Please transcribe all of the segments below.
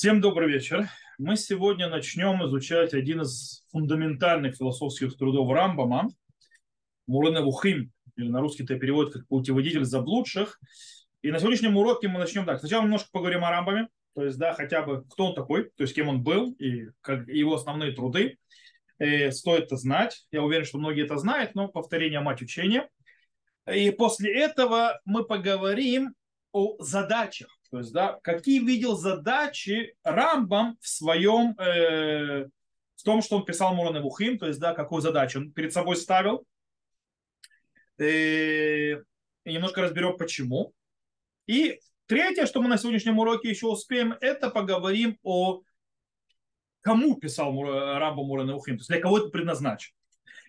Всем добрый вечер. Мы сегодня начнем изучать один из фундаментальных философских трудов Рамбама, Мурена Вухим, или на русский это переводит как «Путеводитель заблудших». И на сегодняшнем уроке мы начнем так. Сначала немножко поговорим о Рамбаме, то есть, да, хотя бы кто он такой, то есть кем он был и как его основные труды. Э, стоит это знать. Я уверен, что многие это знают, но повторение мать учения. И после этого мы поговорим о задачах то есть, да, какие видел задачи Рамбам в своем, э, в том, что он писал Мурана Вухим, то есть, да, какую задачу он перед собой ставил. Э, и немножко разберем, почему. И третье, что мы на сегодняшнем уроке еще успеем, это поговорим о кому писал Рамбам Мурана Вухим, то есть для кого это предназначено.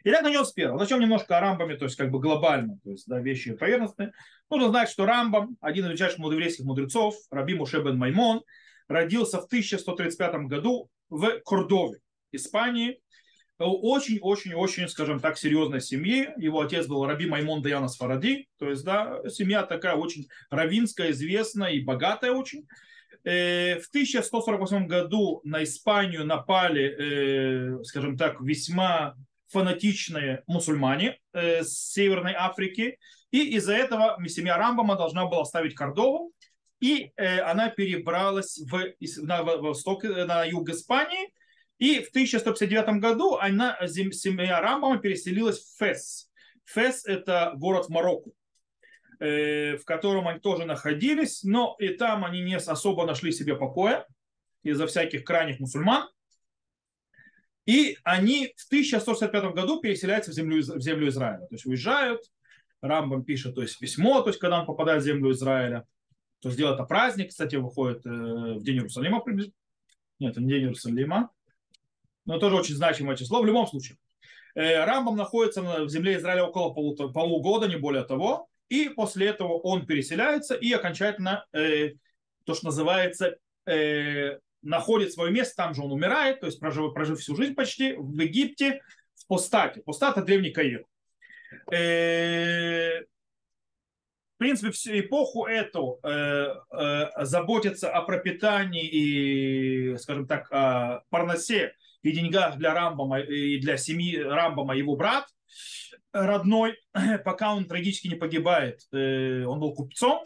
Итак, начнем с первого. Начнем немножко о Рамбаме, то есть как бы глобально, то есть да, вещи поверхностные. Нужно знать, что Рамбам, один из величайших еврейских мудрецов, Раби Муше бен Маймон, родился в 1135 году в Кордове, Испании. Очень-очень-очень, скажем так, серьезной семьи. Его отец был Раби Маймон Даяна Сфаради. То есть, да, семья такая очень равинская, известная и богатая очень. Э, в 1148 году на Испанию напали, э, скажем так, весьма фанатичные мусульмане э, с Северной Африки, и из-за этого семья Рамбама должна была оставить Кордову, и э, она перебралась в, на восток, на юг Испании, и в 1159 году она, семья Рамбама переселилась в Фес. Фес – это город в Марокко, э, в котором они тоже находились, но и там они не особо нашли себе покоя из-за всяких крайних мусульман. И они в 1165 году переселяются в землю, в землю Израиля. То есть уезжают, Рамбам пишет то есть письмо, то есть когда он попадает в землю Израиля. То есть делает это праздник, кстати, выходит э, в день Иерусалима. Нет, не день Иерусалима. Но тоже очень значимое число. В любом случае. Э, Рамбам находится в земле Израиля около полугода, не более того. И после этого он переселяется и окончательно э, то, что называется находит свое место, там же он умирает, то есть прожив, прожив всю жизнь почти в Египте, в Постате. Постат – это древний Каир. Э, в принципе, всю эпоху эту э, э, заботиться о пропитании и, скажем так, о парносе и деньгах для Рамбама и для семьи Рамбама его брат родной, пока он трагически не погибает. Он был купцом,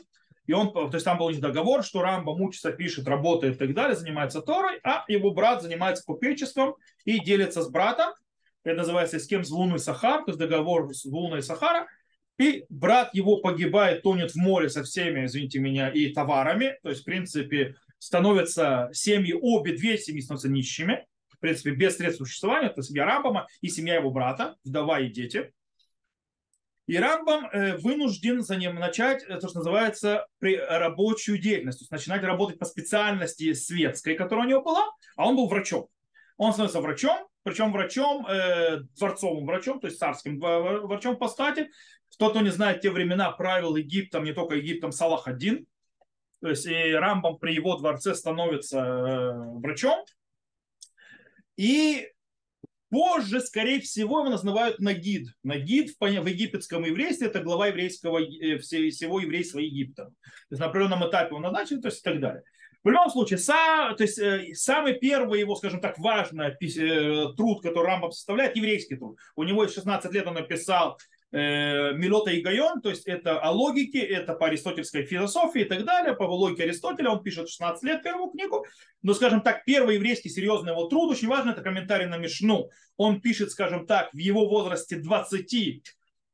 и он, то есть там был договор, что Рамба мучится, пишет, работает и так далее, занимается Торой, а его брат занимается купечеством и делится с братом. Это называется с кем с Луной Сахар, то есть договор с Луной Сахара. И брат его погибает, тонет в море со всеми, извините меня, и товарами. То есть, в принципе, становятся семьи, обе две семьи становятся нищими. В принципе, без средств существования. Это семья Рамбама и семья его брата, вдова и дети. И Рамбам э, вынужден за ним начать э, то, что называется рабочую деятельность, то есть начинать работать по специальности светской, которая у него была, а он был врачом. Он становится врачом, причем врачом, э, дворцовым врачом, то есть царским врачом по стати. Тот, кто не знает, те времена правил Египтом, не только Египтом, Салах один. То есть и Рамбам при его дворце становится э, врачом. И Позже, скорее всего, его называют Нагид. Нагид в, египетском еврействе это глава еврейского, э, всего еврейства Египта. То есть на определенном этапе он назначен, то есть и так далее. В любом случае, сам, то есть, э, самый первый его, скажем так, важный э, труд, который Рамбам составляет, еврейский труд. У него 16 лет он написал Милота и Гайон, то есть это о логике, это по аристотельской философии и так далее, по логике Аристотеля, он пишет 16 лет первую книгу, но, скажем так, первый еврейский серьезный его труд, очень важно, это комментарий на Мишну, он пишет, скажем так, в его возрасте 20,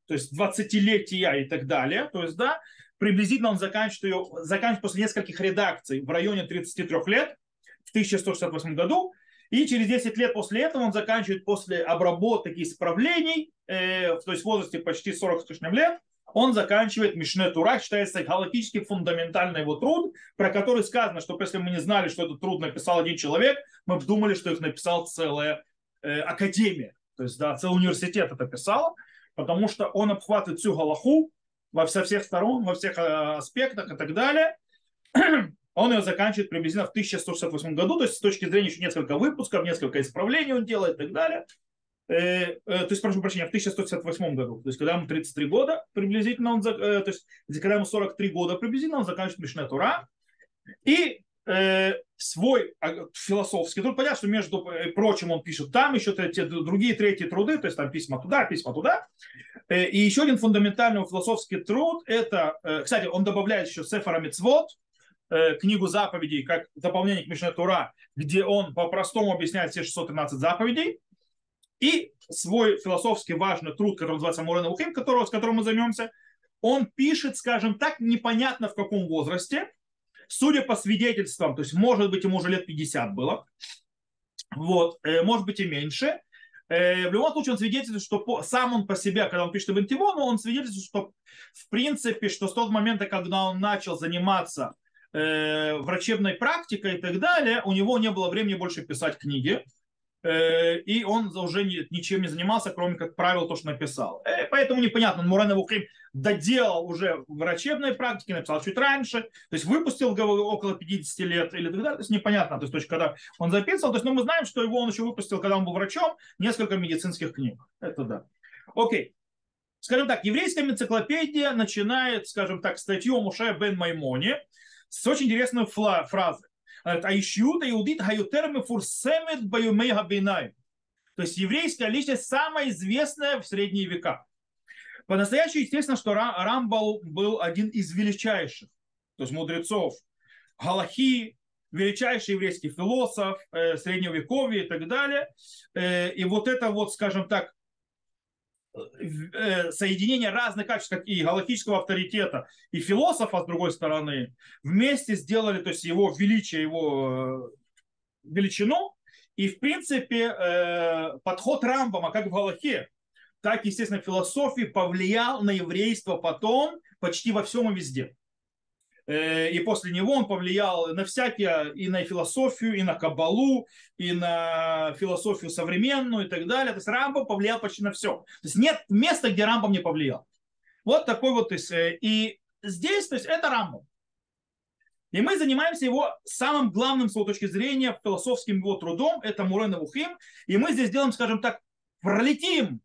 то есть 20-летия и так далее, то есть, да, приблизительно он заканчивает ее, заканчивает после нескольких редакций в районе 33 лет, в 1168 году, и через 10 лет после этого он заканчивает после обработок и исправлений, э, то есть в возрасте почти 40 с лишним лет, он заканчивает Мишне Тура, считается галактически фундаментальный его труд, про который сказано, что если мы не знали, что этот труд написал один человек, мы бы думали, что их написал целая э, академия, то есть да, целый университет это писал, потому что он обхватывает всю Галаху во, со всех сторон, во всех э, аспектах и так далее. Он ее заканчивает приблизительно в 1168 году, то есть с точки зрения еще несколько выпусков, несколько исправлений он делает и так далее. Э, э, то есть, прошу прощения, в 1168 году, то есть когда ему 33 года приблизительно, он, э, то есть когда ему 43 года приблизительно, он заканчивает Мишне Тура. И свой а, философский труд. Понятно, что между прочим он пишет там еще те, другие третьи труды, то есть там письма туда, письма туда. И еще один фундаментальный философский труд, это, кстати, он добавляет еще Сефара Мицвод, э, книгу заповедей, как дополнение к Мишне Тура, где он по-простому объясняет все 613 заповедей. И свой философски важный труд, который называется Мурена Ухим, которого, с которым мы займемся, он пишет, скажем так, непонятно в каком возрасте, судя по свидетельствам, то есть, может быть, ему уже лет 50 было, вот, э, может быть и меньше. Э, в любом случае, он свидетельствует, что по, сам он по себе, когда он пишет в Антивону, он свидетельствует, что в принципе, что с того момента, когда он начал заниматься э, врачебной практикой и так далее, у него не было времени больше писать книги. Э, и он уже ничем не занимался, кроме как правил то, что написал. Э, поэтому непонятно, Мурен Вухим доделал уже врачебной практике, написал чуть раньше, то есть выпустил около 50 лет или так далее, то есть непонятно, то есть, то есть когда он записывал, то есть ну, мы знаем, что его он еще выпустил, когда он был врачом, несколько медицинских книг. Это да. Окей. Скажем так, еврейская энциклопедия начинает, скажем так, статью Муше бен Маймони с очень интересной фла- фразой. «А ищута Иудит Гаютерми Фурсемет Баюмега Бейнаем. То есть еврейская личность самая известная в средние века. По-настоящему, естественно, что Рамбал был один из величайших, то есть мудрецов Галахи, величайший еврейский философ э, средневековья и так далее. Э, и вот это вот, скажем так, соединение разных качеств, как и галактического авторитета, и философа, с другой стороны, вместе сделали, то есть его величие, его э, величину, и, в принципе, э, подход Рамбама, как в Галахе, так, естественно, философии повлиял на еврейство потом почти во всем и везде. Э, и после него он повлиял на всякие, и на философию, и на кабалу, и на философию современную и так далее. То есть Рамбом повлиял почти на все. То есть нет места, где Рамбом не повлиял. Вот такой вот. То есть, э, и здесь, то есть это Рамбом. И мы занимаемся его самым главным с его точки зрения философским его трудом, это Мурена Вухим. И мы здесь делаем, скажем так, пролетим.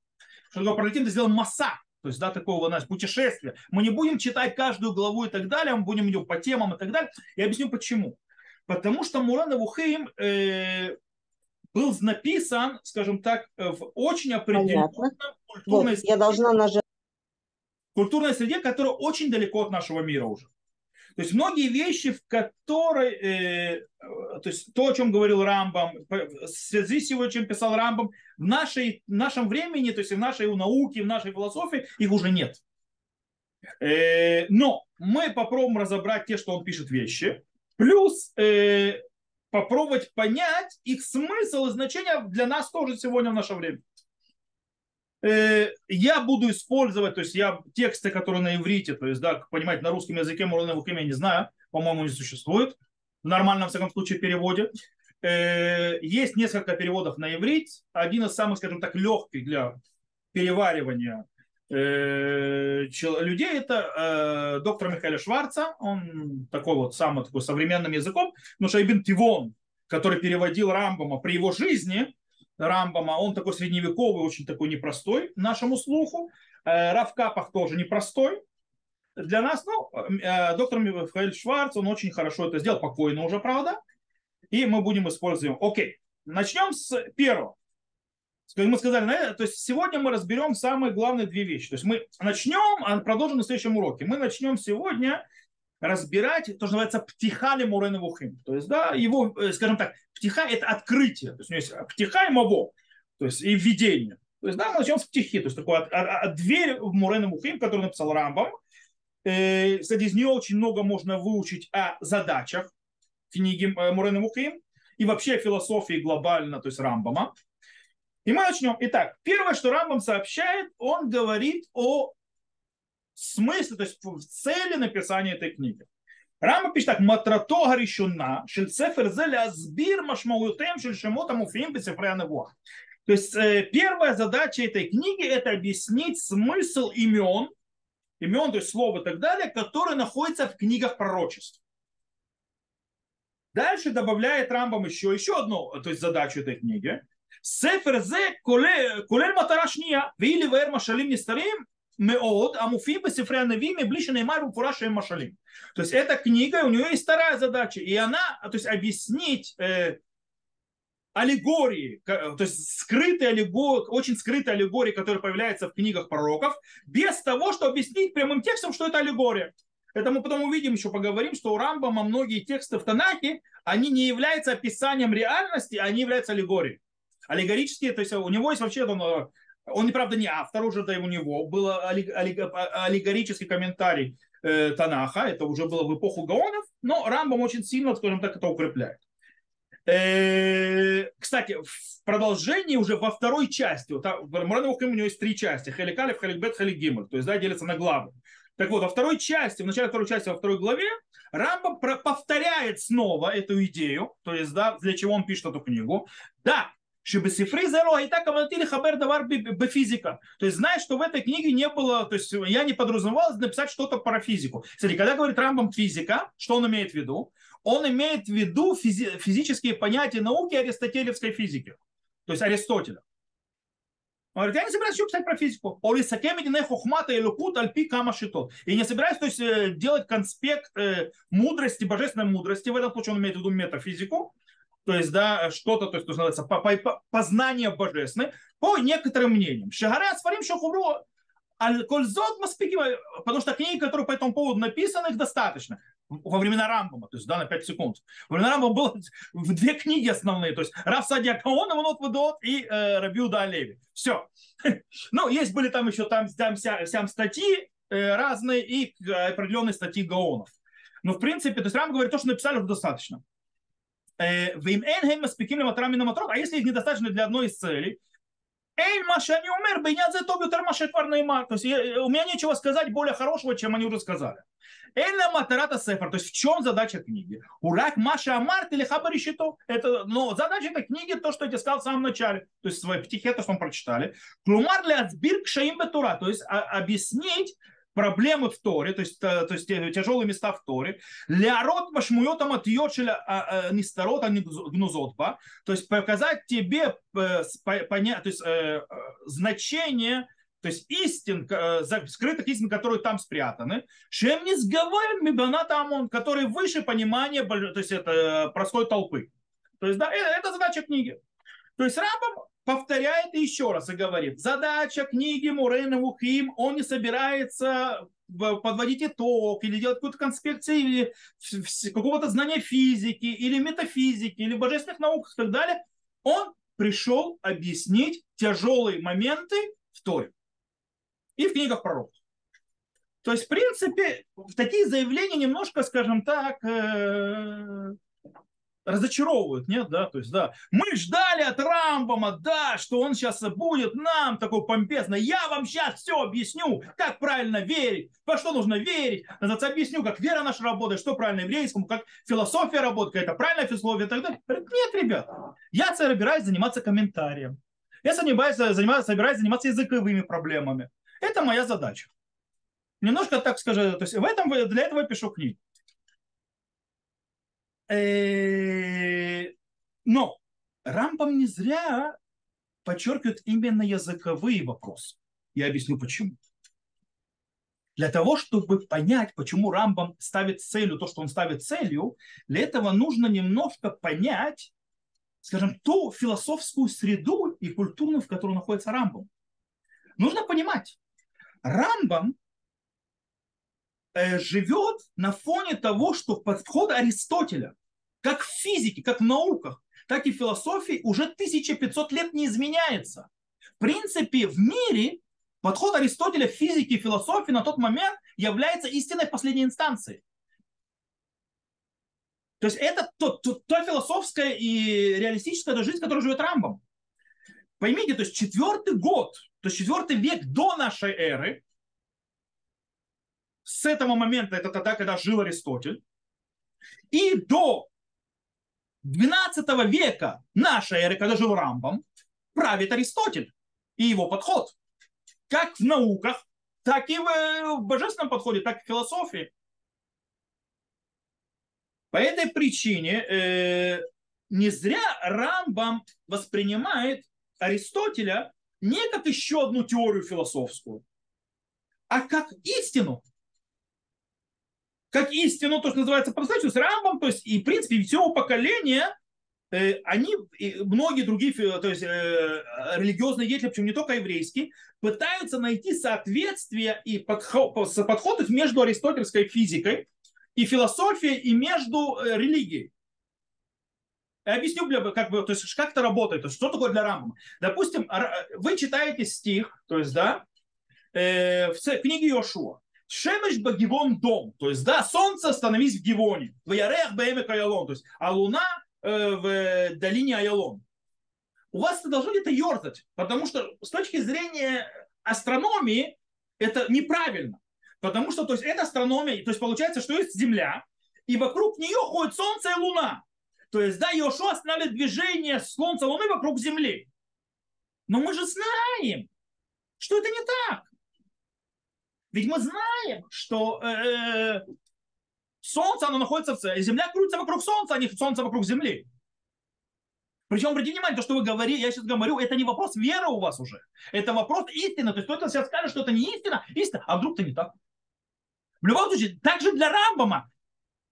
Что такое пролетим? Это сделаем масса то есть, да, такого, знаешь, путешествия. Мы не будем читать каждую главу и так далее, мы будем идем по темам и так далее. Я объясню почему. Потому что Муран Авухейм э, был написан, скажем так, в очень определенной культурной вот, среде. Я должна нажать. Культурной среде, которая очень далеко от нашего мира уже. То есть многие вещи, в которой, э, то есть то, о чем говорил Рамбам, в связи с его, чем писал Рамбам, в, нашей, в нашем времени, то есть в нашей науке, в нашей философии, их уже нет. Э, но мы попробуем разобрать те, что он пишет вещи, плюс э, попробовать понять их смысл и значение для нас тоже сегодня в наше время. Э, я буду использовать, то есть я тексты, которые на иврите, то есть, да, понимаете, на русском языке Мурлановых имя не знаю, по-моему, не существует в нормальном, в всяком случае, переводе. Э, есть несколько переводов на иврит. Один из самых, скажем так, легких для переваривания э, людей это доктор Михаил Шварца. Он такой вот самый такой современным языком. Но Шайбин Тивон, который переводил Рамбама при его жизни, Рамбама, он такой средневековый, очень такой непростой нашему слуху. Э, Равкапах тоже непростой. Для нас, ну, э, доктор Михаил Шварц, он очень хорошо это сделал, покойно уже, правда. И мы будем использовать. Окей, начнем с первого. Как мы сказали, то есть сегодня мы разберем самые главные две вещи. То есть мы начнем, а продолжим на следующем уроке. Мы начнем сегодня разбирать то, что называется птихали мурена вухим. То есть, да, его, э, скажем так, птиха – это открытие. То есть у него есть птиха и маво, то есть и введение. То есть, да, мы начнем с птихи, то есть такой от, от, дверь в мурена вухим, который написал Рамбам. Э, кстати, из нее очень много можно выучить о задачах книги э, Мурена Мухим и вообще о философии глобально, то есть Рамбама. И мы начнем. Итак, первое, что Рамбам сообщает, он говорит о смысле, то есть в цели написания этой книги. Рама пишет так, матрато гаришуна, шель цефер зеля сбир машмаутем шель шемота муфим То есть э, первая задача этой книги это объяснить смысл имен, имен, то есть слов и так далее, которые находятся в книгах пророчеств. Дальше добавляет Рамбам еще, еще одну то есть задачу этой книги. Сефер зе колель матарашния, вили вер машалим нестарим, Меод, Амуфим, Бесифре Навими, Блише Неймар, Фураши Машалим. То есть эта книга, у нее есть вторая задача, и она, то есть объяснить э, аллегории, то есть скрытые аллегории, очень скрытые аллегории, которые появляются в книгах пророков, без того, чтобы объяснить прямым текстом, что это аллегория. Это мы потом увидим, еще поговорим, что у Рамбама многие тексты в Танахе, они не являются описанием реальности, они являются аллегорией. Аллегорические, то есть у него есть вообще, он, он правда, не автор, уже да у него был аллегорический комментарий э, Танаха, это уже было в эпоху Гаонов, но Рамбам очень сильно, скажем так, это укрепляет. Э, кстати, в продолжении уже во второй части, вот, в Мурана у него есть три части, Хеликалев, Хеликбет, Хеликгимл, то есть да, делится на главы. Так вот, во второй части, в начале второй части, во второй главе, Рамбам повторяет снова эту идею, то есть, да, для чего он пишет эту книгу. Да, Шибесифри зеро, и так каватили хабер давар физика. То есть знаешь, что в этой книге не было, то есть я не подразумевал написать что-то про физику. Кстати, когда говорит Рамбам физика, что он имеет в виду? Он имеет в виду физи- физические понятия науки аристотелевской физики. То есть Аристотеля. Он говорит, я не собираюсь еще писать про физику. Хохмата и лукут альпи кама шито. И не собираюсь то есть, э, делать конспект э, мудрости, божественной мудрости. В этом случае он имеет в виду метафизику. То есть, да, что-то, то есть, то, что называется, по, по, познание божественное, по некоторым мнениям. Шагаре асфарим шохубро Аль-Кользот потому что книги, которые по этому поводу написаны, их достаточно. Во времена Рамбома, то есть, да, на 5 секунд. Во времена Рамбома было две книги основные, то есть Рав Садия Каон, Аманот Вадот и э, Рабиуда Алеви. Все. Ну, есть были там еще там, там вся, вся статьи э, разные и определенные статьи Гаонов. Но, в принципе, то есть Рам говорит, то, что написали, уже достаточно. Э, а если их недостаточно для одной из целей, Эй, Маша, не умер, бейнят за тоби тер Маша То есть у меня нечего сказать более хорошего, чем они уже сказали. Эйна Матарата Сефар, то есть в чем задача книги? Урак Маша Амарт или Хабари Это, но задача этой книги то, что я тебе сказал в самом начале. То есть в своей птихе, то, что мы прочитали. Клумар для Азбир Кшаим Бетура, то есть а, объяснить проблемы в Торе, то есть, то есть тяжелые места в Торе, лярот машмуйотам от йочеля а, а, а не гнузотба, то есть показать тебе э, понять, то есть, э, значение то есть истин, э, скрытых истин, которые там спрятаны, чем не сговорен мибаната ОМОН, который выше понимания то есть это простой толпы. То есть да, это задача книги. То есть рабам повторяет еще раз и говорит, задача книги Мурена Мухим, он не собирается подводить итог или делать какую-то конспекцию или какого-то знания физики или метафизики или божественных наук и так далее. Он пришел объяснить тяжелые моменты в Торе и в книгах пророков. То есть, в принципе, такие заявления немножко, скажем так, э, разочаровывают, нет, да, то есть, да, мы ждали от Рамбома, да, что он сейчас будет нам такой помпезный, я вам сейчас все объясню, как правильно верить, во что нужно верить, назад объясню, как вера наша работает, что правильно еврейскому, как философия работает, какая-то правильная философия и так далее. Нет, ребят, я собираюсь заниматься комментарием, я собираюсь, занимаюсь, собираюсь заниматься языковыми проблемами. Это моя задача. Немножко так скажу, то есть в этом, для этого я пишу книгу. Э, но Рамбам не зря подчеркивает именно языковые вопросы. Я объясню почему. Для того, чтобы понять, почему Рамбам ставит целью то, что он ставит целью, для этого нужно немножко понять, скажем, ту философскую среду и культурную, в которой находится Рамбам. Нужно понимать, Рамбам живет на фоне того, что подход Аристотеля, как в физике, как в науках, так и в философии уже 1500 лет не изменяется. В принципе, в мире подход Аристотеля в физике и философии на тот момент является истинной последней инстанцией. То есть это то, то, то философская и реалистическая жизнь, в которой живет Рамбом. Поймите, то есть четвертый год, то есть четвертый век до нашей эры, с этого момента, это тогда, когда жил Аристотель, и до 12 века нашей эры, когда жил Рамбам, правит Аристотель и его подход. Как в науках, так и в божественном подходе, так и в философии. По этой причине э, не зря Рамбам воспринимает Аристотеля не как еще одну теорию философскую, а как истину. Как истину, то, что называется по-настоящему, с Рамбом, то есть, и, в принципе, всего поколения, э, они, и многие другие, то есть, э, религиозные деятели, причем не только еврейские, пытаются найти соответствие и подход, подходов между аристотельской физикой и философией, и между э, религией. Я объясню, как, бы, то есть, как это работает, то есть, что такое для Рамбама. Допустим, вы читаете стих, то есть, да, э, в книге Йошуа. Шемеш Багивон дом, то есть, да, солнце становись в Гивоне, в Ярех Беме Каялон, то есть, а луна э, в долине Аялон. У вас это должно где-то ерзать, потому что с точки зрения астрономии это неправильно. Потому что, то есть, это астрономия, то есть, получается, что есть Земля, и вокруг нее ходит Солнце и Луна. То есть, да, Йошуа останавливает движение Солнца Луны вокруг Земли. Но мы же знаем, что это не так. Ведь мы знаем, что э, Солнце, оно находится в центре, Земля крутится вокруг Солнца, а не Солнце вокруг Земли. Причем, обратите внимание, то, что вы говорите, я сейчас говорю, это не вопрос веры у вас уже. Это вопрос истины. То есть кто-то сейчас скажет, что это не истина, истина, а вдруг это не так. В любом случае, также для Рамбома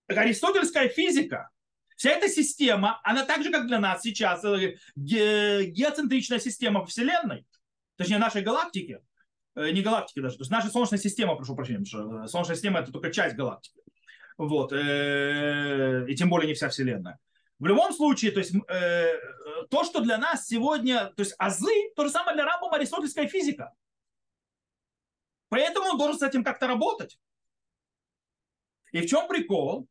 аристотельская физика, Вся эта система, она так же, как для нас сейчас, э, геоцентричная система Вселенной, точнее нашей галактики, э, не галактики даже, то есть наша Солнечная система, прошу прощения, что э, Солнечная система это только часть галактики. Вот, и тем более не вся Вселенная. В любом случае, то есть то, что для нас сегодня, то есть азы, то же самое для Рамбома аристотельская физика. Поэтому он должен с этим как-то работать. И в чем прикол?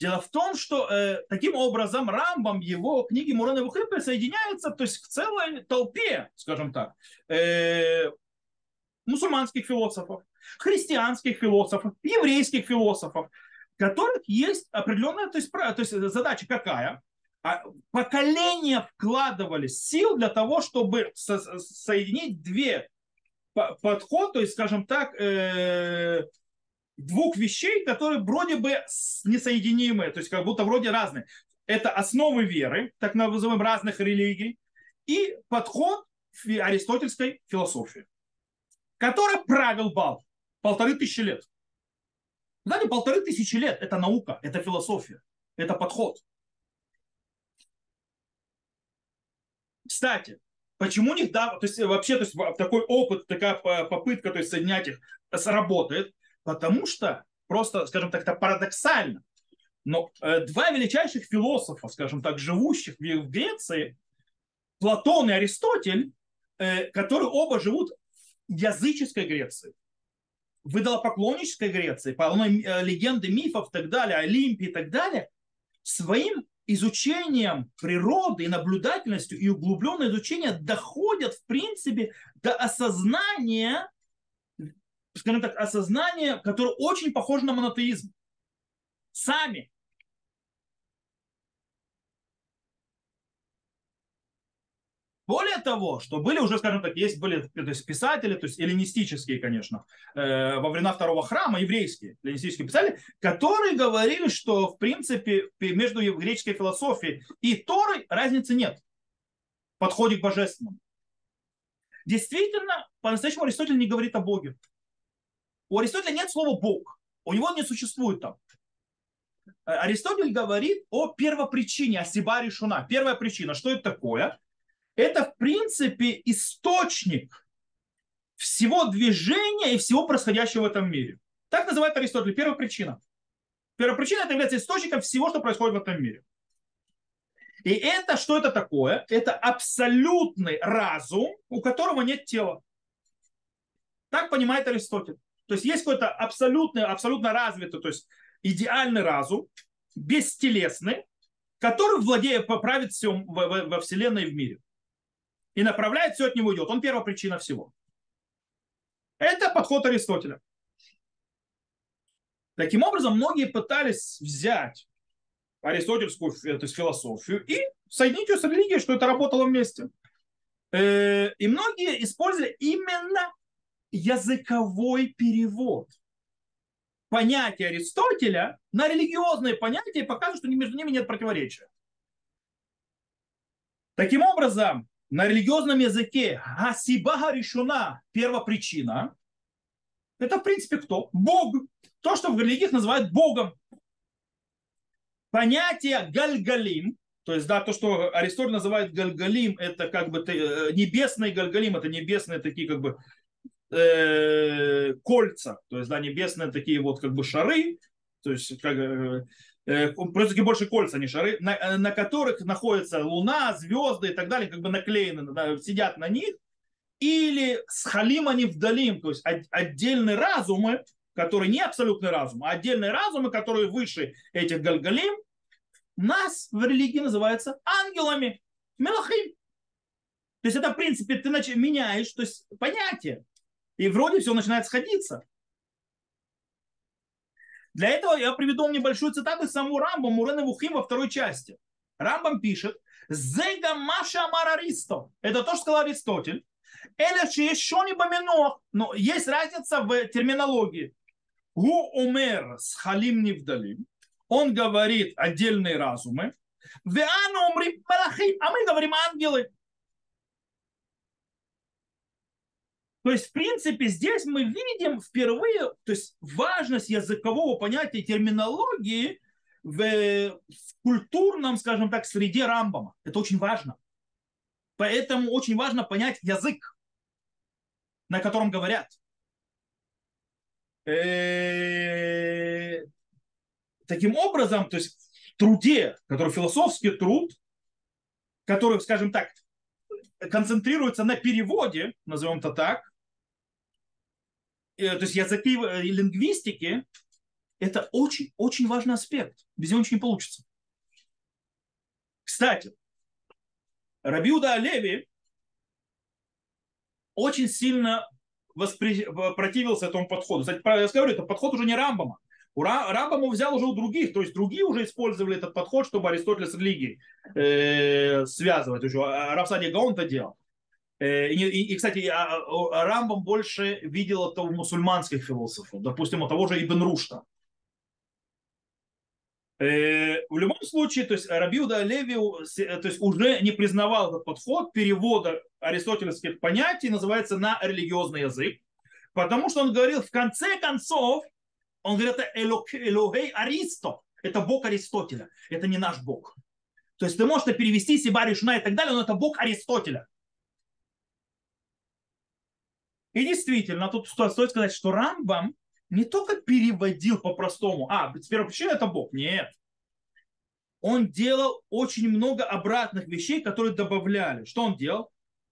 Дело в том, что э, таким образом Рамбам, его книги Мурана Вухепе соединяются то есть, к целой толпе, скажем так, э, мусульманских философов, христианских философов, еврейских философов, которых есть определенная то есть, то есть задача какая? А поколения вкладывали сил для того, чтобы со- соединить две подход, то есть, скажем так, э, двух вещей, которые вроде бы несоединимые, то есть как будто вроде разные. Это основы веры, так называемых разных религий, и подход аристотельской философии, который правил бал полторы тысячи лет. Знаете, полторы тысячи лет – это наука, это философия, это подход. Кстати, почему у них, да, то есть вообще то есть, такой опыт, такая попытка то есть, соединять их сработает, Потому что, просто, скажем так, это парадоксально, но э, два величайших философа, скажем так, живущих в, Греции, Платон и Аристотель, э, которые оба живут языческой Греции, в идолопоклоннической Греции, полной э, легенды, мифов и так далее, Олимпии и так далее, своим изучением природы и наблюдательностью и углубленное изучение доходят, в принципе, до осознания скажем так, осознание, которое очень похоже на монотеизм. Сами. Более того, что были уже, скажем так, есть были то есть писатели, то есть эллинистические, конечно, э, во времена второго храма, еврейские эллинистические писатели, которые говорили, что, в принципе, между греческой философией и Торой разницы нет в подходе к божественному. Действительно, по-настоящему Аристотель не говорит о Боге. У Аристотеля нет слова Бог. У него не существует там. Э, Аристотель говорит о первопричине, о Сиба решуна. Первая причина. Что это такое? Это, в принципе, источник всего движения и всего происходящего в этом мире. Так называет Аристотель. Первая причина. Первая причина это является источником всего, что происходит в этом мире. И это, что это такое? Это абсолютный разум, у которого нет тела. Так понимает Аристотель. То есть есть какой-то абсолютный, абсолютно развитый, то есть идеальный разум, бестелесный, который владеет, поправит все во, во, во Вселенной и в мире. И направляет все от него идет. Он первая причина всего. Это подход Аристотеля. Таким образом, многие пытались взять аристотельскую то есть философию и соединить ее с религией, что это работало вместе. Э, и многие использовали именно языковой перевод понятия Аристотеля на религиозные понятия и показывает, что между ними нет противоречия. Таким образом, на религиозном языке Хасибага решена первопричина, Это, в принципе, кто? Бог. То, что в религиях называют Богом. Понятие гальгалим, то есть, да, то, что Аристотель называет гальгалим, это как бы э, небесный гальгалим, это небесные такие как бы э, кольца, то есть, да, небесные такие вот как бы шары, то есть, как, э, э просто больше кольца, не шары, на, э, на которых находится луна, звезды и так далее, как бы наклеены, сидят на них, или с халим они вдалим, то есть отдельные разумы, которые не абсолютный разум, а отдельные разумы, которые выше этих гальгалим, нас в религии называются ангелами, мелахим. То есть это, в принципе, ты меняешь то есть, понятие. И вроде все начинает сходиться. Для этого я приведу небольшую цитату из самого Рамба Мурена Вухим во второй части. Рамбам пишет, «Зега Маша Мараристо». Это то, что сказал Аристотель. Эля еще не помянул, но есть разница в терминологии. Гу умер с халим невдалим. Он говорит отдельные разумы. Веану умри малахим. А мы говорим ангелы. То есть, в принципе, здесь мы видим впервые то есть, важность языкового понятия терминологии в, в культурном, скажем так, среде Рамбама. Это очень важно. Поэтому очень важно понять язык, на котором говорят. Э, таким образом, то есть в труде, который философский труд, который, скажем так, концентрируется на переводе, назовем это так, то есть языки э, лингвистики, это очень-очень важный аспект. Без него ничего не получится. Кстати, Рабиуда Алеви очень сильно воспри... противился этому подходу. Кстати, я говорю, это подход уже не Рамбама. У Рамбама взял уже у других, то есть другие уже использовали этот подход, чтобы Аристотеля с религией э, связывать. Уже Рафсади Гаон это делал. Э, и, кстати, а, а, Рамбам больше видел это у мусульманских философов, допустим, у того же Ибн Рушта. Э, в любом случае, то есть Рабиуда Леви то есть, уже не признавал этот подход перевода аристотельских понятий, называется на религиозный язык, потому что он говорил, в конце концов, он говорит, это Элохей Аристо, это Бог Аристотеля, это не наш Бог. То есть ты можешь перевести Сиба Решна и так далее, но это Бог Аристотеля. И действительно, тут стоит сказать, что Рамбам не только переводил по-простому, а, первопричина это Бог. Нет. Он делал очень много обратных вещей, которые добавляли. Что он делал?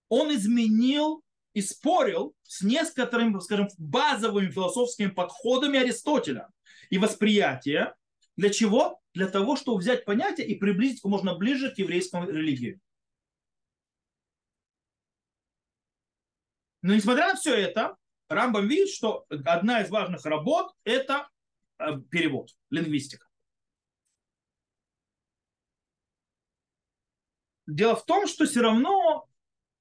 Он изменил и спорил с несколькими, скажем, базовыми философскими подходами Аристотеля и восприятия. Для чего? Для того, чтобы взять понятие и приблизить как можно ближе к еврейскому религии. Но несмотря на все это, Рамбам видит, что одна из важных работ – это э, перевод, лингвистика. Дело в том, что все равно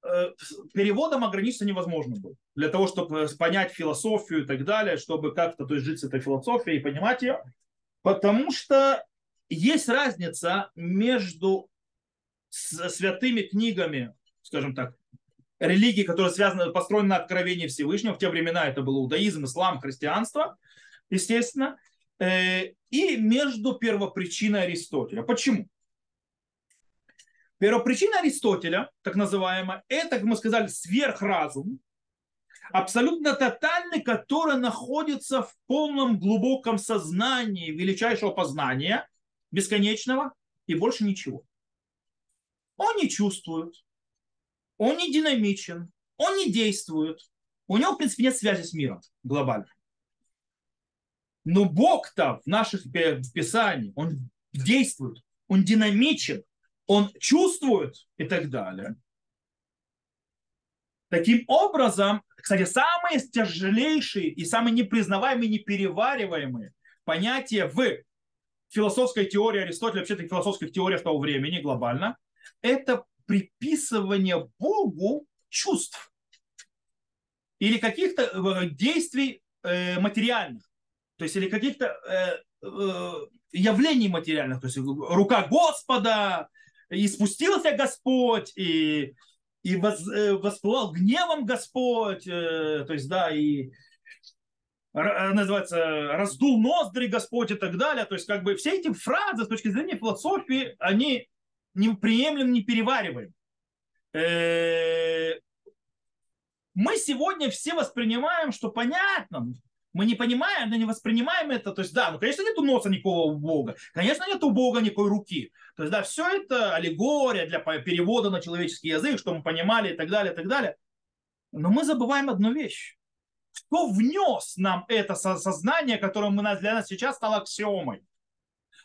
э, переводом ограничиться невозможно было. Для того, чтобы понять философию и так далее, чтобы как-то то есть, жить с этой философией и понимать ее. Потому что есть разница между святыми книгами, скажем так, религии, которые связаны, построены на откровении Всевышнего. В те времена это был иудаизм, ислам, христианство, естественно. Э, и между первопричиной Аристотеля. Почему? Первопричина Аристотеля, так называемая, это, как мы сказали, сверхразум, абсолютно тотальный, который находится в полном глубоком сознании величайшего познания, бесконечного и больше ничего. Он не чувствует, он не динамичен, он не действует. У него, в принципе, нет связи с миром глобально. Но Бог-то в наших в Писании, он действует, он динамичен, он чувствует и так далее. Таким образом, кстати, самые тяжелейшие и самые непризнаваемые, неперевариваемые понятия в философской теории Аристотеля, вообще-то философских теориях того времени глобально, это приписывание Богу чувств или каких-то э, действий э, материальных, то есть или каких-то э, явлений материальных, то есть рука Господа, и спустился Господь, и, и воспылал гневом Господь, то есть, да, и называется, раздул ноздри Господь и так далее. То есть, как бы все эти фразы с точки зрения философии, они неприемлем, не перевариваем. Мы сегодня все воспринимаем, что понятно, мы не понимаем, но не воспринимаем это. То есть, да, ну, конечно, нет носа никакого у Бога. Конечно, нет у Бога никакой руки. То есть, да, все это аллегория для перевода на человеческий язык, что мы понимали и так далее, и так далее. Но мы забываем одну вещь. Кто внес нам это сознание, которое мы, для нас сейчас стало аксиомой?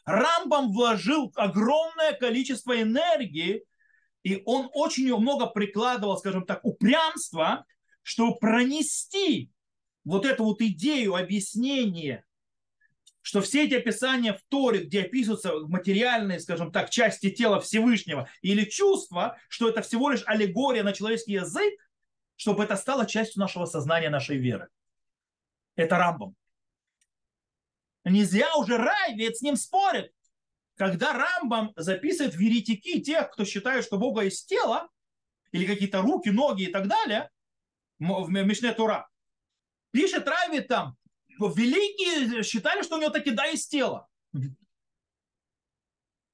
Рамбам вложил огромное количество энергии, и он очень много прикладывал, скажем так, упрямства, чтобы пронести вот эту вот идею объяснения, что все эти описания в Торе, где описываются материальные, скажем так, части тела Всевышнего или чувства, что это всего лишь аллегория на человеческий язык, чтобы это стало частью нашего сознания, нашей веры. Это Рамбом. Нельзя уже рай, ведь с ним спорит. Когда Рамбам записывает веретики тех, кто считает, что Бога есть тело, или какие-то руки, ноги и так далее, в Мишне Тура, пишет Рави там, великие считали, что у него таки да есть тело.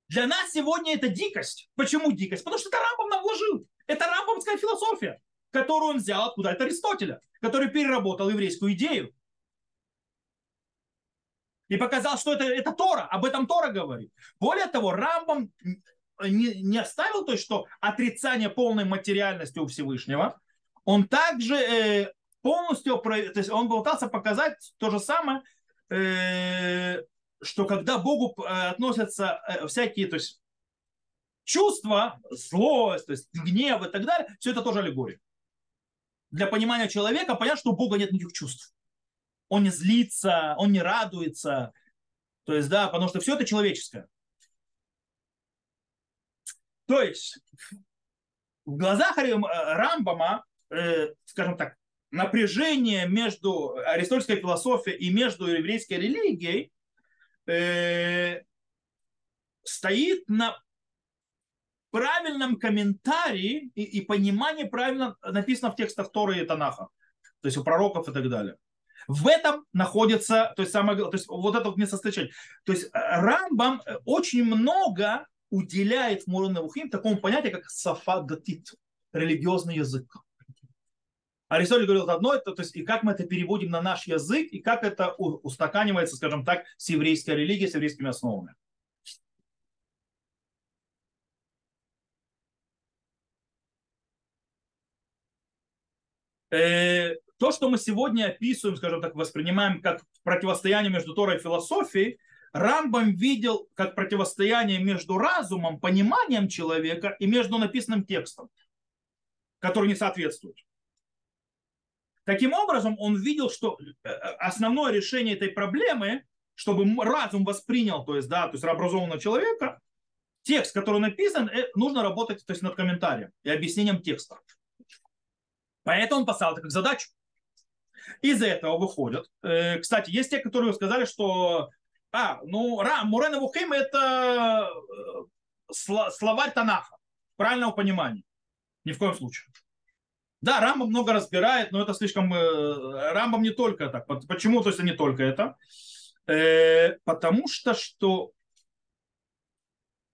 Для нас сегодня это дикость. Почему дикость? Потому что это Рамбам нам вложил. Это рамбамская философия, которую он взял откуда? Это Аристотеля, который переработал еврейскую идею. И показал, что это, это Тора, об этом Тора говорит. Более того, Рамбам не, не оставил то, что отрицание полной материальности у Всевышнего, он также э, полностью, то есть он пытался показать то же самое, э, что когда Богу э, относятся э, всякие, то есть чувства, злость, то есть гнев и так далее, все это тоже аллегория. Для понимания человека понятно, что у Бога нет никаких чувств. Он не злится, он не радуется. То есть, да, потому что все это человеческое. То есть, в глазах Рамбама, скажем так, напряжение между аристотельской философией и между еврейской религией э, стоит на правильном комментарии и, и понимании правильно написано в текстах Торы и Танаха, то есть у пророков и так далее. В этом находится, то есть, самое, то есть вот это вот несостояние. То есть Рамбам очень много уделяет в Мурон такому понятию, как сафагатит, религиозный язык. Аристотель говорил одно, это, то есть, и как мы это переводим на наш язык, и как это устаканивается, скажем так, с еврейской религией, с еврейскими основами. То, что мы сегодня описываем, скажем так, воспринимаем как противостояние между Торой и философией, Рамбам видел как противостояние между разумом, пониманием человека и между написанным текстом, который не соответствует. Таким образом, он видел, что э, основное решение этой проблемы, чтобы разум воспринял, то есть, да, то есть образованного человека, текст, который написан, э, нужно работать то есть, над комментарием и объяснением текста. Поэтому он поставил это как задачу. Из этого выходят. Кстати, есть те, которые сказали, что а, ну, Ра, Мурена Вухим это словарь Танаха, правильного понимания. Ни в коем случае. Да, Рамбам много разбирает, но это слишком... Э, Рамбам не только так. Почему? То есть не только это. Э, потому что, что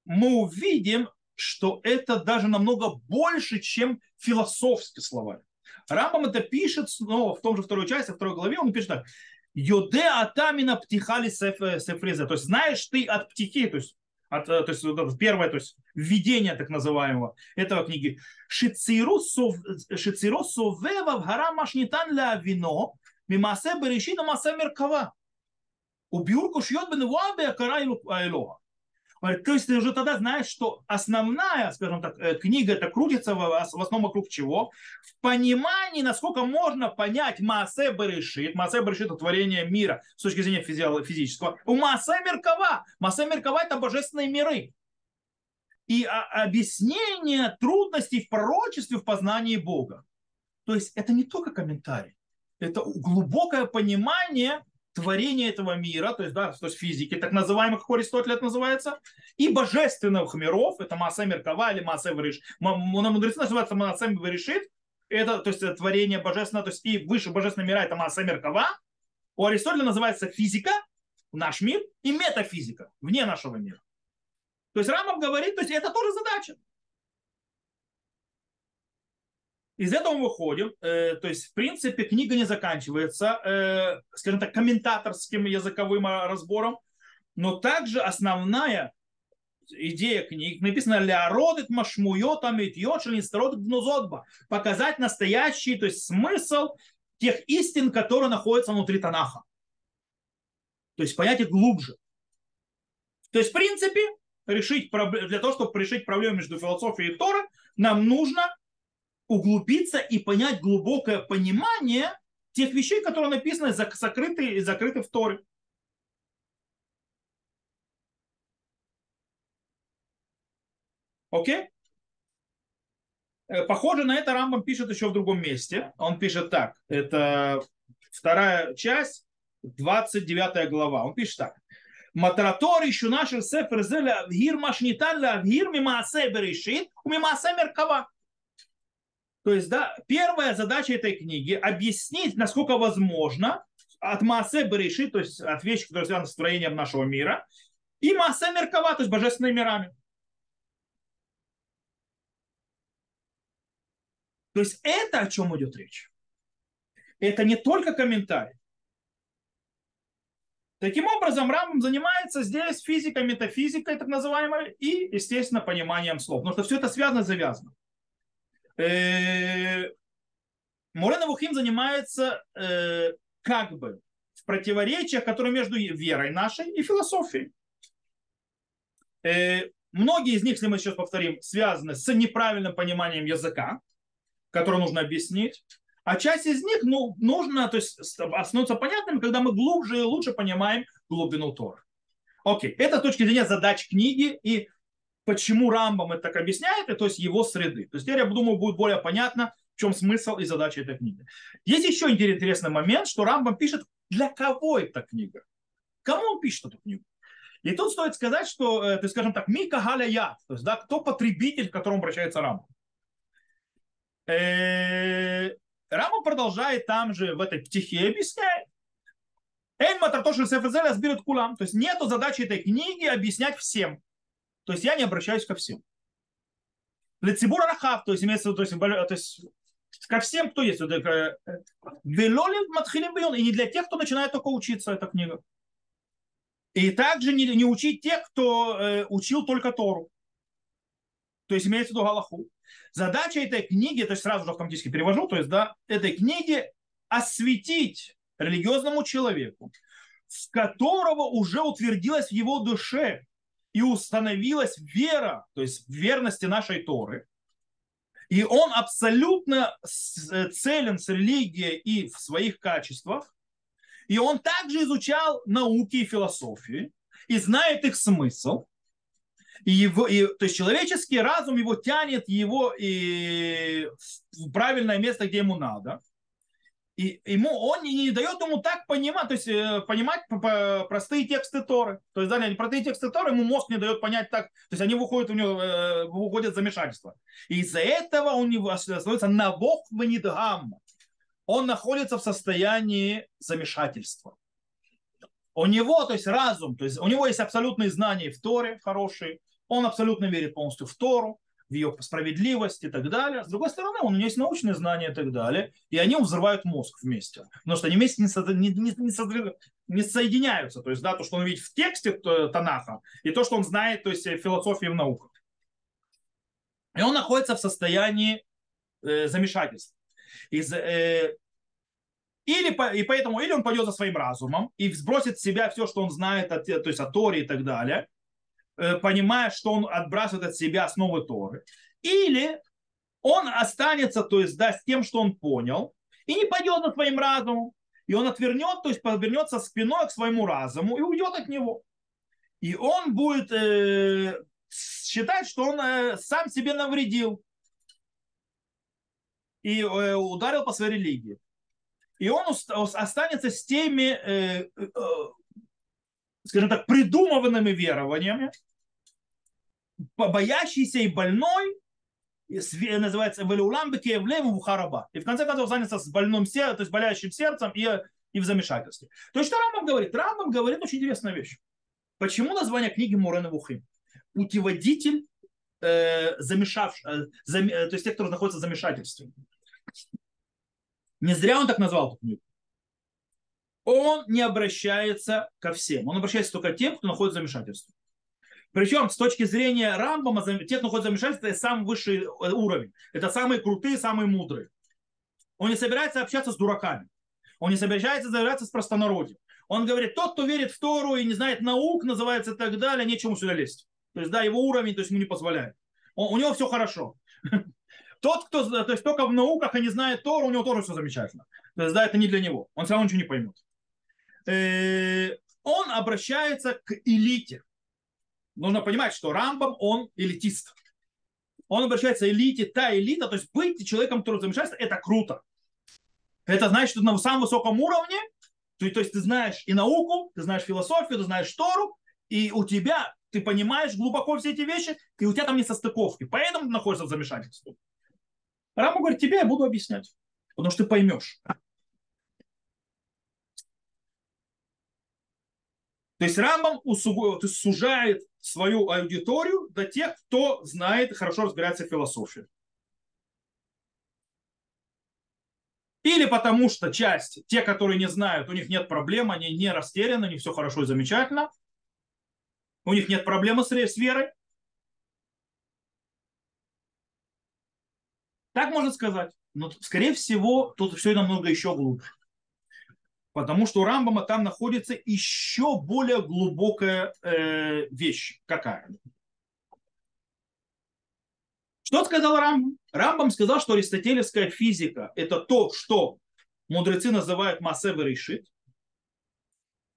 мы увидим, что это даже намного больше, чем философский словарь. Рамбам это пишет снова в том же второй части, второй главе, он пишет так. Йоде атамина птихали сефреза. То есть знаешь ты от птихи, то есть от, э, то есть первое, то есть введение так называемого этого книги. Шициру совева в гара машнитан ля вино мимасе берешина масе меркава. Убьюрку шьет бен вуабе То есть ты уже тогда знаешь, что основная, скажем так, э, книга это крутится в, в основном вокруг чего? В понимании, насколько можно понять Маасе Берешит. Маасе Берешит – это творение мира с точки зрения физического. У Маасе Меркава. Маасе Меркава – это божественные миры. И объяснение трудностей в пророчестве, в познании Бога. То есть это не только комментарий. Это глубокое понимание творения этого мира, то есть, да, то есть физики, так называемых, как Аристотель это называется, и божественных миров, это Маасе Меркава или Маасе Вариш. Мудрецы называются Маасе Варишит, это, то есть, творение божественное, то есть, и выше божественного мира это Маасе Меркава, У Аристотеля называется физика, наш мир, и метафизика, вне нашего мира. То есть Рамов говорит, то есть это тоже задача. Из этого мы выходим, э, то есть в принципе книга не заканчивается, э, скажем так, комментаторским языковым разбором, но также основная идея книг написана «Ля машмуйотам и тьочелин гнузотба» показать настоящий, то есть смысл тех истин, которые находятся внутри Танаха. То есть понять глубже. То есть, в принципе, решить, для того, чтобы решить проблему между философией и Торой, нам нужно углубиться и понять глубокое понимание тех вещей, которые написаны, закрыты и закрыты в Торе. Окей? Э, похоже на это Рамбам пишет еще в другом месте. Он пишет так. Это вторая часть, 29 глава. Он пишет так. Матратор еще наших сефер зеля авгир машнитан ля авгир мимаасе берешит мимаасе меркава. То есть, да, первая задача этой книги объяснить, насколько возможно, от Маасе Берешит, то есть от вещи, которые связаны с строением нашего мира, и Маасе Меркава, то есть божественными мирами. То есть это о чем идет речь. Это не только комментарий. Таким образом, Рамбам занимается здесь физикой, метафизикой, так называемой, и, естественно, пониманием слов. Потому что все это связано, завязано. Э, Мурена Вухим занимается э, как бы в противоречиях, которые между верой нашей и философией. Э, многие из них, если мы сейчас повторим, связаны с неправильным пониманием языка, которое нужно объяснить. А часть из них ну, нужно, то есть становится понятными, когда мы глубже и лучше понимаем глубину Тора. Окей, это с точки зрения задач книги и почему Рамбам это так объясняет, и, то есть его среды. То есть теперь, я думаю, будет более понятно, в чем смысл и задача этой книги. Есть еще интересный момент, что Рамбам пишет, для кого эта книга. Кому он пишет эту книгу? И тут стоит сказать, что, э, то есть, скажем так, Мика Галя Я, то есть, да, кто потребитель, к которому обращается Рамбам. Э, Рама продолжает там же в этой птихе объясняет. Эйн Матартошин Сефезель разберет кулам. То есть нету задачи этой книги объяснять всем. То есть я не обращаюсь ко всем. Лецибура Рахав, то есть имеется то есть, то есть ко всем, кто есть. Э, Велолин Матхилим И не для тех, кто начинает только учиться эта книга. И также не, не учить тех, кто э, учил только Тору. То есть имеется в виду Галаху. Задача этой книги, то есть сразу же автоматически перевожу, то есть, да, этой книги осветить религиозному человеку, в которого уже утвердилась в его душе и установилась вера, то есть верности нашей Торы, и он абсолютно э, целен с религией и в своих качествах, и он также изучал науки и философии, и знает их смысл, и его, и, то есть человеческий разум его тянет его и в правильное место, где ему надо. И ему, он не, не дает ему так понимать, то есть э, понимать простые тексты Торы. То есть, далее, простые тексты Торы ему мозг не дает понять так, то есть они выходят у него, э, выходят замешательство. И из-за этого у него становится навох ванидгам. Он находится в состоянии замешательства. У него, то есть разум, то есть у него есть абсолютные знания в Торе хорошие, он абсолютно верит полностью в Тору, в ее справедливость и так далее. С другой стороны, у него есть научные знания и так далее, и они взрывают мозг вместе, потому что они вместе не, со, не, не, не, не соединяются. То есть, да, то, что он видит в тексте Танаха, и то, что он знает, то есть в философии в науках. И он находится в состоянии э, замешательства. Из, э, или, и поэтому или он пойдет за своим разумом и сбросит с себя все, что он знает, от, то есть о Торе и так далее, Э, понимая, что он отбрасывает от себя основы Торы, или он останется, то есть, да, с тем, что он понял, и не пойдет на своим разумом, и он отвернет, то есть повернется спиной к своему разуму и уйдет от него. И он будет э, считать, что он э, сам себе навредил и э, ударил по своей религии. И он останется с теми, э, э, скажем так, придуманными верованиями, боящийся и больной называется Велиулам Бекеевлем Бухараба. И в конце концов занялся с больным сердцем, то есть болящим сердцем и и в замешательстве. То есть, что Рамбам говорит? Рамбам говорит очень интересная вещь. Почему название книги Мурена Вухим? Путеводитель э, замешавший, э, зам, э, то есть тех, кто находится в замешательстве. Не зря он так назвал эту книгу. Он не обращается ко всем. Он обращается только к тем, кто находится в замешательстве. Причем с точки зрения Рамбама, тех, кто находится в замешательстве, это самый высший э, уровень. Это самые крутые, самые мудрые. Он не собирается общаться с дураками. Он не собирается собираться с простонародьем. Он говорит, тот, кто верит в Тору и не знает наук, называется и так далее, нечему сюда лезть. То есть, да, его уровень, то есть ему не позволяет. Он, у него все хорошо. Тот, кто то есть, только в науках и не знает Тору, у него тоже все замечательно. То есть, да, это не для него. Он все равно ничего не поймет. Э, он обращается к элите. Нужно понимать, что Рамбам, он элитист. Он обращается элите, та элита, то есть быть человеком, который замешательство, это круто. Это значит, что на самом высоком уровне, то, то есть ты знаешь и науку, ты знаешь философию, ты знаешь Тору, и у тебя, ты понимаешь глубоко все эти вещи, и у тебя там не состыковки. Поэтому ты находишься в замешательстве. Рамбам говорит, тебе я буду объяснять, потому что ты поймешь. То есть Рамбам есть сужает свою аудиторию до тех, кто знает, хорошо разбирается в философии. Или потому что часть, те, которые не знают, у них нет проблем, они не растеряны, у них все хорошо и замечательно. У них нет проблемы с верой. Так можно сказать. Но, скорее всего, тут все намного еще глубже. Потому что у Рамбама там находится еще более глубокая э, вещь. Какая? Что сказал Рамбам? Рамбам сказал, что аристотелевская физика – это то, что мудрецы называют массева решит,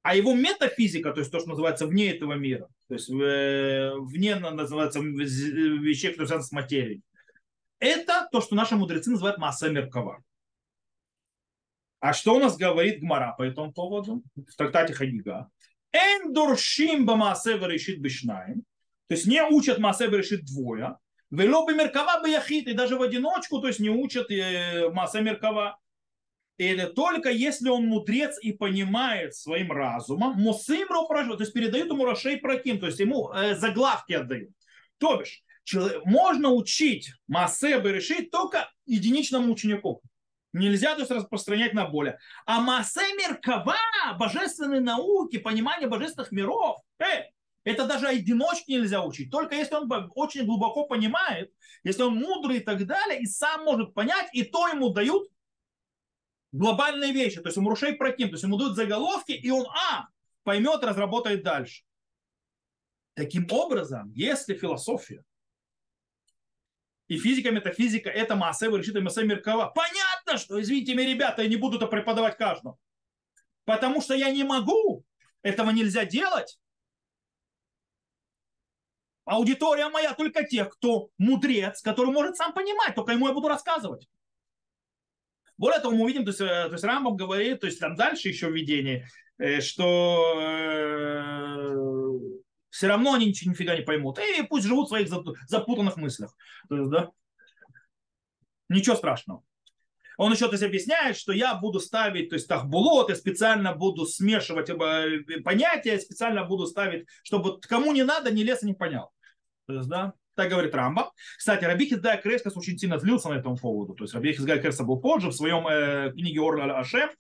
а его метафизика, то есть то, что называется вне этого мира, то есть э, вне называется вещей, которые связаны с материей, это то, что наши мудрецы называют масса меркова. А что у нас говорит Гмара по этому поводу в трактате Хагига? Эндуршим бамасева решит бешнаем. То есть не учат масева решит двое. Велобы меркава бы яхит. И даже в одиночку, то есть не учат э, масса меркава. Или только если он мудрец и понимает своим разумом, мусим то есть передают ему Рашей Праким, то есть ему э, заглавки отдают. То бишь, можно учить Массебы решить только единичному ученику. Нельзя то есть распространять на более. А масса меркава, божественные науки, понимание божественных миров, э, это даже одиночки нельзя учить. Только если он очень глубоко понимает, если он мудрый и так далее, и сам может понять, и то ему дают глобальные вещи. То есть ему рушей проким, то есть ему дают заголовки, и он, а, поймет, разработает дальше. Таким образом, если философия и физика, метафизика, это масса, решит масса Меркава. Понятно, что, извините меня, ребята, я не буду это преподавать каждому. Потому что я не могу. Этого нельзя делать. Аудитория моя только тех, кто мудрец, который может сам понимать, только ему я буду рассказывать. Более того, мы увидим, то есть, э, то есть Рамбов говорит, то есть там дальше еще введение, э, что э, все равно они ничего нифига не поймут. И пусть живут в своих запутанных мыслях. То есть, да, ничего страшного. Он еще то есть, объясняет, что я буду ставить, то есть тахбулот, я специально буду смешивать понятия, специально буду ставить, чтобы кому не надо, ни леса не понял. То есть, да, так говорит Рамба. Кстати, Раби Хизгай Крескас очень сильно злился на этом поводу. То есть Раби Хизгай Крескас был позже в своем э, книге Орла Ашем.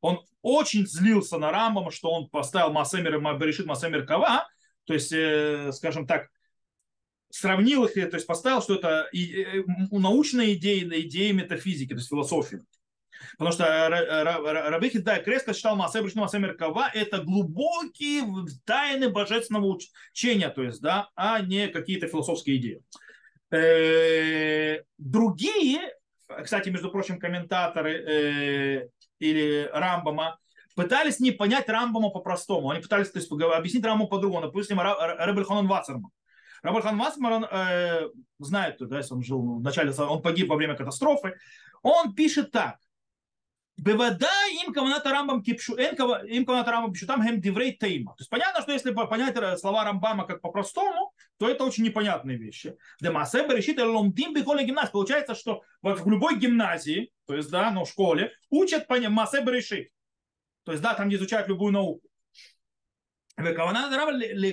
Он очень злился на Рамбама, что он поставил Масемер и Берешит Масемер Кава, то есть, э, скажем так, сравнил их, то есть поставил, что это э, научные идеи, идеи метафизики, то есть философии. Потому что Рабихи да, Креска считал Масэ Бришну Меркава это глубокие тайны божественного учения, то есть, да, а не какие-то философские идеи. Э, другие, кстати, между прочим, комментаторы или Рамбама, пытались не понять Рамбама по-простому. Они пытались то есть, объяснить Рамбаму по-другому. Допустим, Рабель Ханон Вассерман. Рабель Хан Вассерман э, знает, да, если он жил в начале, он погиб во время катастрофы. Он пишет так. Бевада им каваната рамбам кипшу, им каваната рамбам кипшу, там гем диврей тейма. То есть понятно, что если понять слова Рамбама как по-простому, то это очень непонятные вещи. Демасе решит ломдим бихоле гимназии. Получается, что в любой гимназии, то есть, да, ну, в школе, учат массе решит. То есть, да, там, где изучают любую науку.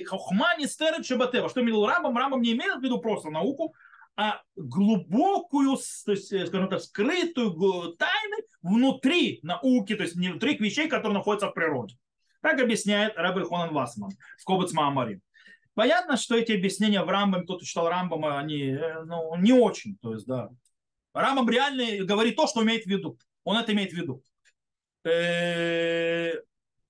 Хохма не стерет. Что имел Рамбам? Рамбам не имеет в виду просто науку, а глубокую, то есть, э, скажем так, скрытую тайну внутри науки, то есть внутри вещей, которые находятся в природе. Так объясняет Рабель Хонан Васман в Кобац Маамари. Понятно, что эти объяснения в Рамбаме, кто-то читал Рамбама, они э, ну, не очень. То есть, да. Рамбам реально говорит то, что имеет в виду. Он это имеет в виду. Э,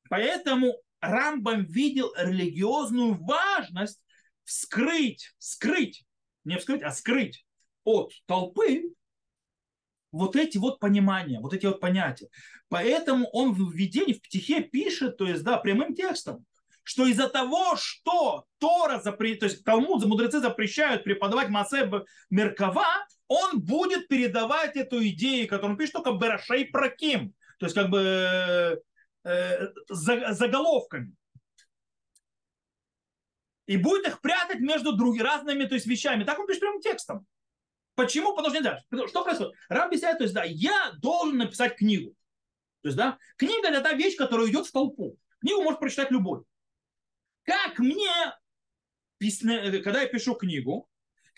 поэтому Рамбам видел религиозную важность вскрыть, скрыть, не вскрыть, а скрыть от толпы вот эти вот понимания, вот эти вот понятия. Поэтому он в введении, в птихе пишет, то есть, да, прямым текстом, что из-за того, что Тора, запре... то есть Талмуд, мудрецы запрещают преподавать Масеб Меркава, он будет передавать эту идею, которую он пишет только Берашей Праким, то есть как бы заголовками. И будет их прятать между другими разными то есть, вещами. Так он пишет прямым текстом. Почему? Потому что нельзя. Что происходит? Раб объясняет, то есть, да, я должен написать книгу. То есть, да, книга это та вещь, которая идет в толпу. Книгу может прочитать любой. Как мне, когда я пишу книгу,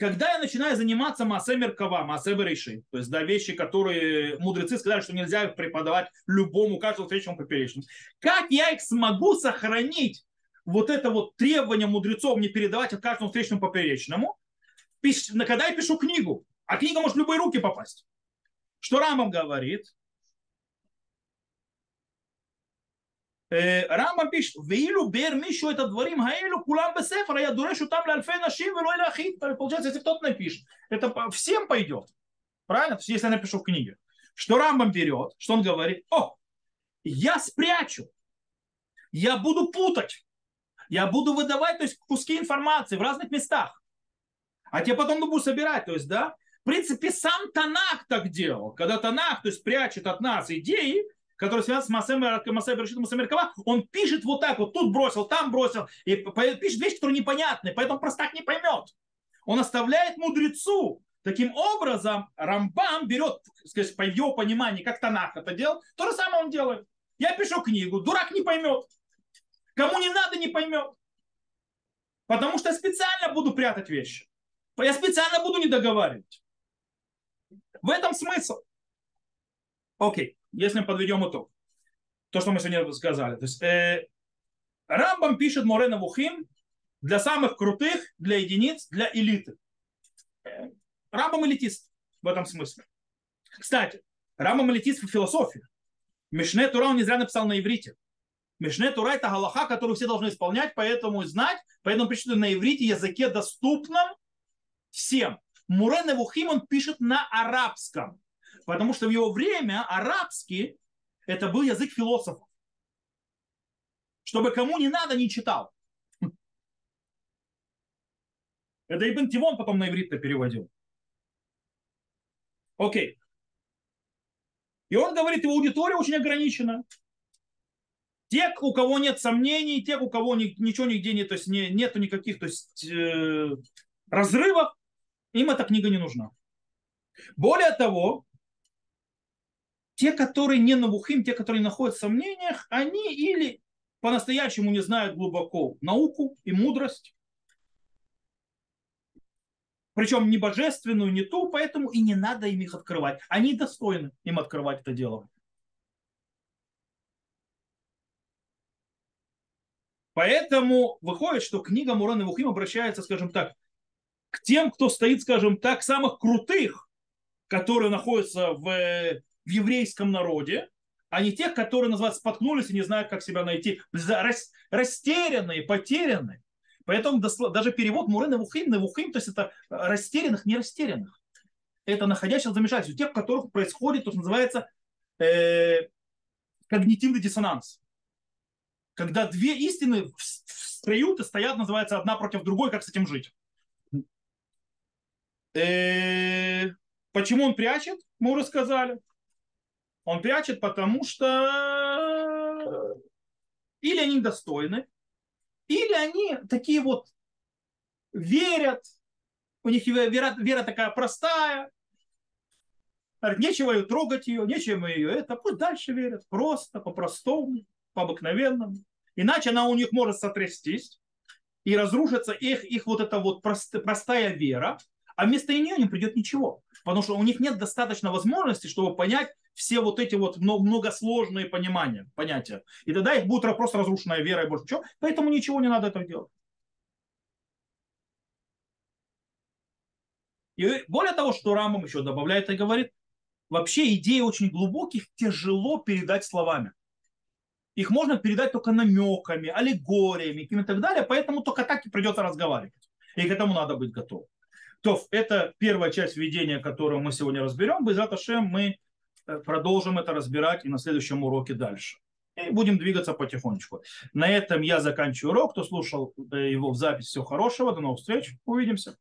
когда я начинаю заниматься массе меркава, массе береши, то есть да, вещи, которые мудрецы сказали, что нельзя преподавать любому, каждому встречному поперечному, как я их смогу сохранить, вот это вот требование мудрецов не передавать каждому встречному поперечному, когда я пишу книгу, а книга может в любые руки попасть. Что Рамбам говорит? רמב"ם пишет, ואילו бер מישהו את הדברים האלו, כולם בספר, היה דורש אותם לאלפי נשים ולא להכין. Получается, если кто-то напишет, это всем пойдет. Правильно? Если я напишу в книге. Что Рамбам берет, что он говорит, о, я спрячу, я буду путать, я буду выдавать то есть, куски информации в разных местах, а те потом буду собирать, то есть, да, в принципе, сам Танах так делал, когда Танах, то есть, прячет от нас идеи, который связан с Масем Берешитом Масамеркова, он пишет вот так вот, тут бросил, там бросил, и пишет вещи, которые непонятны, поэтому простак не поймет. Он оставляет мудрецу. Таким образом, Рамбам берет, сказать, по его пониманию, как Танах это делал, то же самое он делает. Я пишу книгу, дурак не поймет. Кому не надо, не поймет. Потому что я специально буду прятать вещи. Я специально буду не договаривать. В этом смысл. Окей если мы подведем итог, то, что мы сегодня сказали. То есть, э, Рамбам пишет Морена Вухим для самых крутых, для единиц, для элиты. Э, Рамбам элитист в этом смысле. Кстати, Рамбам элитист в философии. Мишне Тура он не зря написал на иврите. Мишне Тура это галаха, которую все должны исполнять, поэтому знать, поэтому пишет на иврите языке доступном всем. Мурен Вухим он пишет на арабском. Потому что в его время арабский это был язык философов. Чтобы кому не надо, не читал. Это Ибн Тивон потом на иврит переводил. Окей. И он говорит, его аудитория очень ограничена. Те, у кого нет сомнений, те, у кого ни, ничего нигде нет, то есть не, нету никаких то есть, э, разрывов, им эта книга не нужна. Более того, те, которые не навухим, те, которые находятся в сомнениях, они или по-настоящему не знают глубоко науку и мудрость, причем не божественную, не ту, поэтому и не надо им их открывать. Они достойны им открывать это дело. Поэтому выходит, что книга Мурана Вухим обращается, скажем так, к тем, кто стоит, скажем так, самых крутых, которые находятся в в еврейском народе, а не тех, которые, называются, споткнулись и не знают, как себя найти. Растерянные, потерянные. Поэтому даже перевод Муры Навухим, Навухим, то есть это растерянных, не растерянных. Это находящих в. Тех, у которых происходит то, что называется э, когнитивный диссонанс. Когда две истины встают и стоят, называется, одна против другой, как с этим жить. Э, почему он прячет, мы уже сказали. Он прячет, потому что или они достойны, или они такие вот верят, у них вера, вера такая простая, нечего ее трогать ее, нечего ее это, пусть дальше верят, просто, по-простому. по обыкновенному. Иначе она у них может сотрястись и разрушится их, их вот эта вот прост, простая вера, а вместо нее не придет ничего. Потому что у них нет достаточно возможности, чтобы понять все вот эти вот многосложные понимания, понятия. И тогда их будет просто разрушенная вера и больше ничего. Поэтому ничего не надо этого делать. И более того, что Рамбам еще добавляет и говорит, вообще идеи очень глубоких тяжело передать словами. Их можно передать только намеками, аллегориями и так далее, поэтому только так и придется разговаривать. И к этому надо быть готовым. То это первая часть введения, которую мы сегодня разберем. Без Шем мы продолжим это разбирать и на следующем уроке дальше. И будем двигаться потихонечку. На этом я заканчиваю урок. Кто слушал э, его в запись, всего хорошего. До новых встреч. Увидимся.